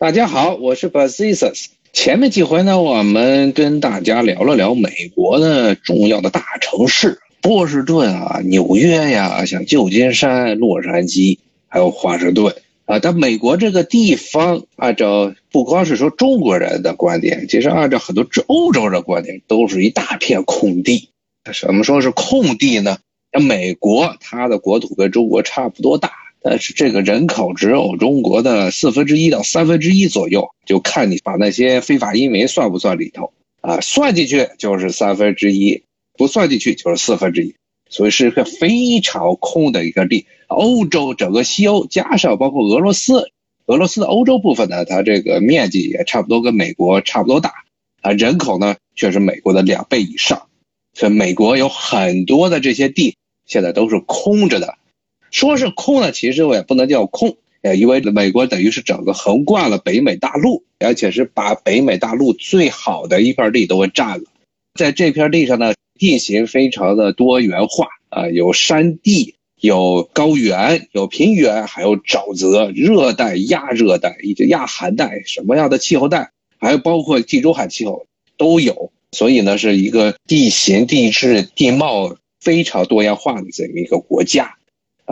大家好，我是 b a s i s s。前面几回呢，我们跟大家聊了聊美国的重要的大城市，波士顿啊、纽约呀，像旧金山、洛杉矶，还有华盛顿啊。但美国这个地方，按照不光是说中国人的观点，其实按照很多欧洲人的观点，都是一大片空地。什么说是空地呢？那美国它的国土跟中国差不多大，但是这个人口只有中国的四分之一到三分之一左右，就看你把那些非法移民算不算里头啊？算进去就是三分之一，不算进去就是四分之一，所以是个非常空的一个地。欧洲整个西欧加上包括俄罗斯，俄罗斯的欧洲部分呢，它这个面积也差不多跟美国差不多大啊，人口呢却是美国的两倍以上。所以美国有很多的这些地现在都是空着的，说是空呢，其实我也不能叫空，呃，因为美国等于是整个横贯了北美大陆，而且是把北美大陆最好的一片地都给占了。在这片地上呢，地形非常的多元化啊，有山地，有高原，有平原，还有沼泽，热带、亚热带以及亚寒带，什么样的气候带，还有包括地中海气候都有。所以呢，是一个地形、地质、地貌非常多样化的这么一个国家，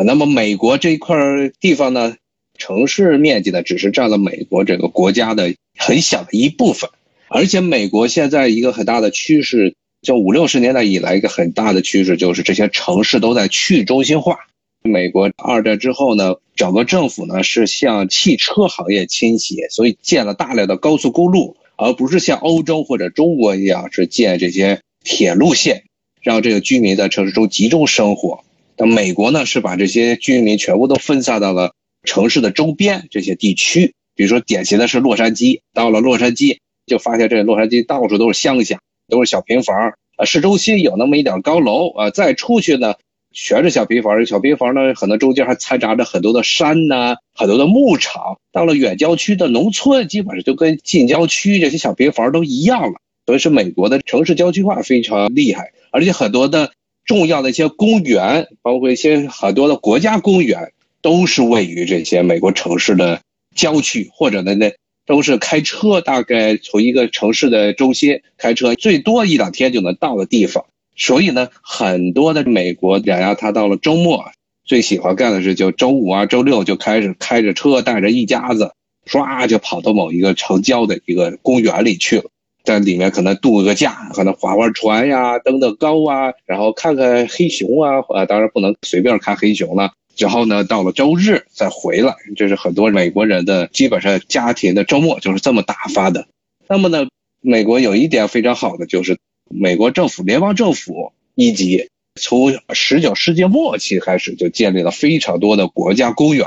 那么美国这一块地方呢，城市面积呢，只是占了美国这个国家的很小的一部分，而且美国现在一个很大的趋势，就五六十年代以来一个很大的趋势，就是这些城市都在去中心化。美国二战之后呢，整个政府呢是向汽车行业倾斜，所以建了大量的高速公路。而不是像欧洲或者中国一样是建这些铁路线，让这个居民在城市中集中生活。那美国呢，是把这些居民全部都分散到了城市的周边这些地区。比如说，典型的是洛杉矶。到了洛杉矶，就发现这洛杉矶到处都是乡下，都是小平房。啊，市中心有那么一点高楼啊，再出去呢。全是小平房，小平房呢，可能中间还掺杂着很多的山呐，很多的牧场。到了远郊区的农村，基本上就跟近郊区这些小平房都一样了。所以是美国的城市郊区化非常厉害，而且很多的重要的一些公园，包括一些很多的国家公园，都是位于这些美国城市的郊区，或者呢那都是开车大概从一个城市的中心开车最多一两天就能到的地方。所以呢，很多的美国人呀，他到了周末，最喜欢干的是，就周五啊、周六就开始开着车，带着一家子，唰就跑到某一个城郊的一个公园里去了，在里面可能度个假，可能划划船呀、登登高啊，然后看看黑熊啊，呃，当然不能随便看黑熊了。之后呢，到了周日再回来，这是很多美国人的基本上家庭的周末就是这么打发的。那么呢，美国有一点非常好的就是。美国政府、联邦政府一级从十九世纪末期开始就建立了非常多的国家公园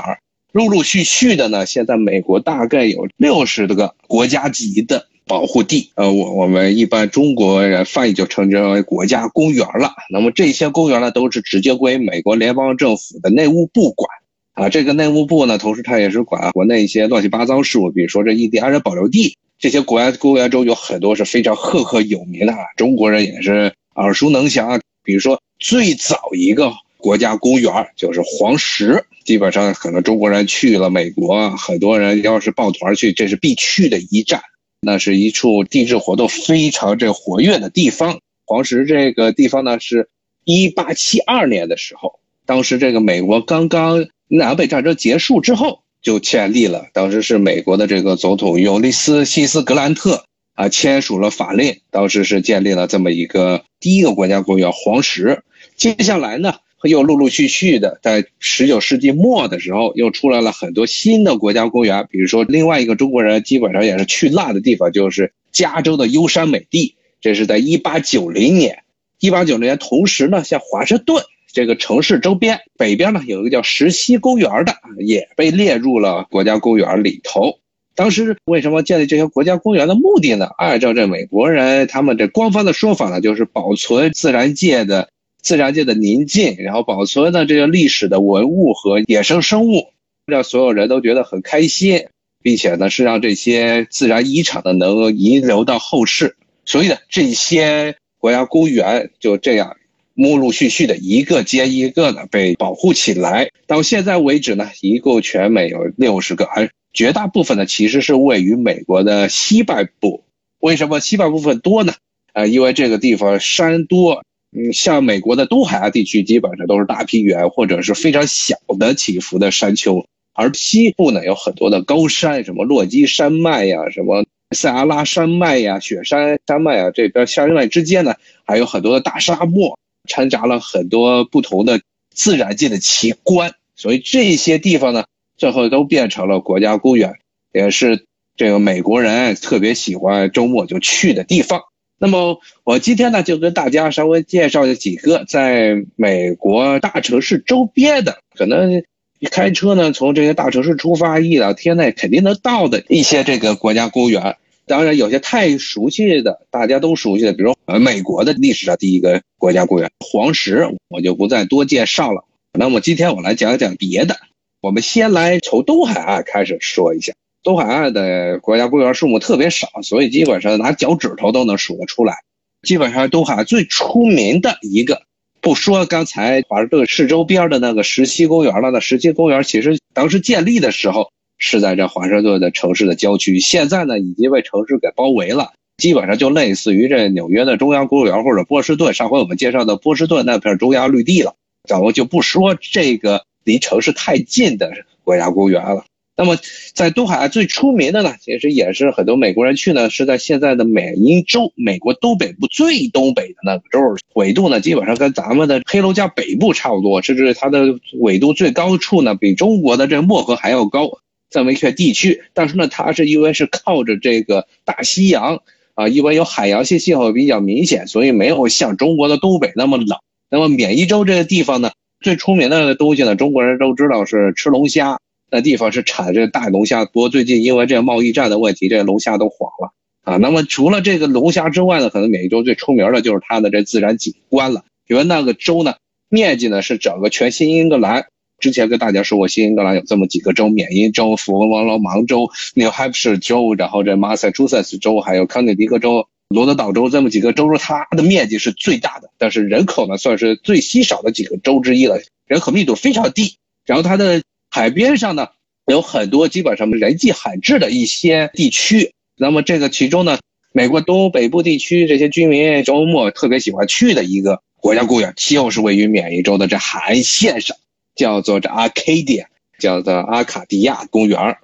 陆陆续续的呢，现在美国大概有六十多个国家级的保护地。呃，我我们一般中国人翻译就称之为国家公园了。那么这些公园呢，都是直接归美国联邦政府的内务部管。啊，这个内务部呢，同时它也是管国内一些乱七八糟事务，比如说这印第安人保留地。这些国家公园中有很多是非常赫赫有名的，中国人也是耳熟能详。比如说，最早一个国家公园就是黄石，基本上可能中国人去了美国，很多人要是抱团去，这是必去的一站。那是一处地质活动非常这活跃的地方。黄石这个地方呢，是一八七二年的时候，当时这个美国刚刚南北战争结束之后。就建立了，当时是美国的这个总统尤利斯·西斯·格兰特啊签署了法令，当时是建立了这么一个第一个国家公园黄石。接下来呢，又陆陆续续的在十九世纪末的时候，又出来了很多新的国家公园，比如说另外一个中国人基本上也是去那的地方，就是加州的优山美地，这是在一八九零年。一八九零年，同时呢，像华盛顿。这个城市周边北边呢，有一个叫石溪公园的，也被列入了国家公园里头。当时为什么建立这些国家公园的目的呢？按照这美国人他们这官方的说法呢，就是保存自然界的自然界的宁静，然后保存的这个历史的文物和野生生物，让所有人都觉得很开心，并且呢是让这些自然遗产呢能够遗留到后世。所以呢，这些国家公园就这样。陆陆续续的一个接一个的被保护起来。到现在为止呢，一共全美有六十个，而绝大部分呢其实是位于美国的西半部。为什么西半部分多呢？啊，因为这个地方山多。嗯，像美国的东海岸地区基本上都是大平原或者是非常小的起伏的山丘，而西部呢有很多的高山，什么落基山脉呀，什么塞阿拉山脉呀、雪山山脉啊，这边山脉之间呢还有很多的大沙漠，掺杂了很多不同的自然界的奇观，所以这些地方呢最后都变成了国家公园，也是这个美国人特别喜欢周末就去的地方。那么我今天呢，就跟大家稍微介绍几个在美国大城市周边的，可能一开车呢，从这些大城市出发，一两天内肯定能到的一些这个国家公园。当然，有些太熟悉的，大家都熟悉的，比如呃，美国的历史上第一个国家公园黄石，我就不再多介绍了。那么今天我来讲讲别的，我们先来从东海岸开始说一下。东海岸的国家公园数目特别少，所以基本上拿脚趾头都能数得出来。基本上东海岸最出名的一个，不说刚才华盛顿市周边的那个石溪公园了。那石溪公园其实当时建立的时候是在这华盛顿的城市的郊区，现在呢已经被城市给包围了，基本上就类似于这纽约的中央公园或者波士顿上回我们介绍的波士顿那片中央绿地了。咱们就不说这个离城市太近的国家公园了。那么，在东海岸最出名的呢，其实也是很多美国人去呢，是在现在的美因州，美国东北部最东北的那个州，纬度呢基本上跟咱们的黑龙江北部差不多，甚至它的纬度最高处呢比中国的这漠河还要高，这么一片地区。但是呢，它是因为是靠着这个大西洋啊，因为有海洋性气候比较明显，所以没有像中国的东北那么冷。那么缅因州这个地方呢，最出名的东西呢，中国人都知道是吃龙虾。那地方是产这大龙虾，不过最近因为这个贸易战的问题，这龙虾都黄了啊。那么除了这个龙虾之外呢，可能缅因州最出名的就是它的这自然景观了。因为那个州呢，面积呢是整个全新英格兰。之前跟大家说过，新英格兰有这么几个州：缅因州、佛罗伦芒州、New Hampshire 州，然后这 Massachusetts 州，还有康涅狄格州、罗德岛州这么几个州，它的面积是最大的，但是人口呢算是最稀少的几个州之一了，人口密度非常低。然后它的海边上呢，有很多基本上人迹罕至的一些地区。那么这个其中呢，美国东北部地区这些居民周末特别喜欢去的一个国家公园，就是位于缅因州的这海岸线上，叫做这 Arcadia，叫做阿卡迪亚公园。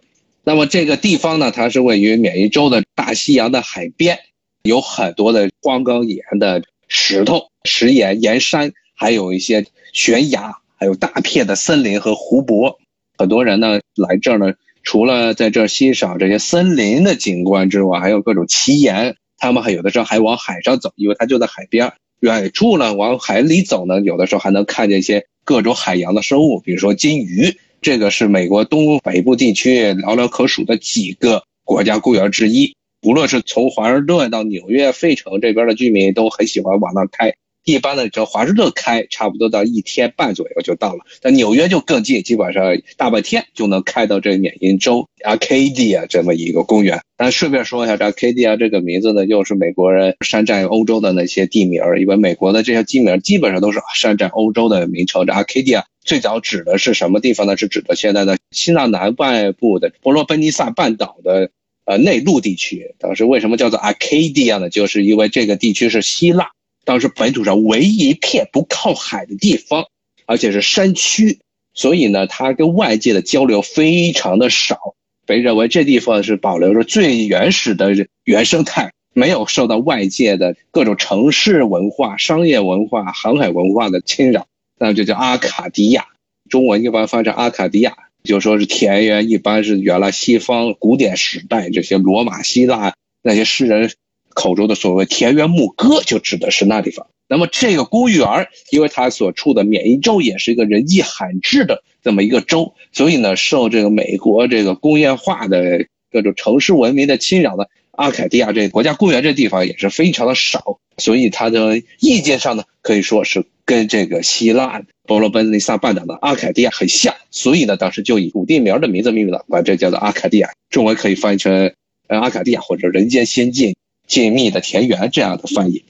那么这个地方呢，它是位于缅因州的大西洋的海边，有很多的荒岗岩的石头、石岩、岩山，还有一些悬崖。还有大片的森林和湖泊，很多人呢来这儿呢，除了在这欣赏这些森林的景观之外，还有各种奇岩。他们还有的时候还往海上走，因为它就在海边。远处呢往海里走呢，有的时候还能看见一些各种海洋的生物，比如说金鱼。这个是美国东北部地区寥寥可数的几个国家公园之一。无论是从华盛顿到纽约、费城这边的居民都很喜欢往那开。一般的，从华盛顿开，差不多到一天半左右就到了。但纽约就更近，基本上大半天就能开到这缅因州 Arcadia 这么一个公园。但顺便说一下，这 Arcadia 这个名字呢，又是美国人山寨欧洲的那些地名，因为美国的这些地名基本上都是山寨欧洲的名称。这 Arcadia 最早指的是什么地方呢？是指的现在的希腊南半部的伯罗奔尼撒半岛的呃内陆地区。当时为什么叫做 Arcadia 呢？就是因为这个地区是希腊。当时本土上唯一一片不靠海的地方，而且是山区，所以呢，它跟外界的交流非常的少，被认为这地方是保留着最原始的原生态，没有受到外界的各种城市文化、商业文化、航海文化的侵扰，那就叫阿卡迪亚。中文一般翻成阿卡迪亚，就说是田园，一般是原来西方古典时代这些罗马、希腊那些诗人。口中的所谓田园牧歌，就指的是那地方。那么这个公园，因为它所处的缅因州也是一个人迹罕至的这么一个州，所以呢，受这个美国这个工业化的各种城市文明的侵扰呢，阿凯蒂亚这国家公园这地方也是非常的少。所以它的意见上呢，可以说是跟这个希腊伯罗奔尼撒半岛的阿凯蒂亚很像。所以呢，当时就以古地名的名字命名了，把这叫做阿卡蒂亚，中文可以翻译成阿卡蒂亚或者人间仙境。紧密的田园这样的翻译，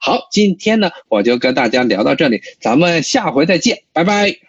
好，今天呢我就跟大家聊到这里，咱们下回再见，拜拜。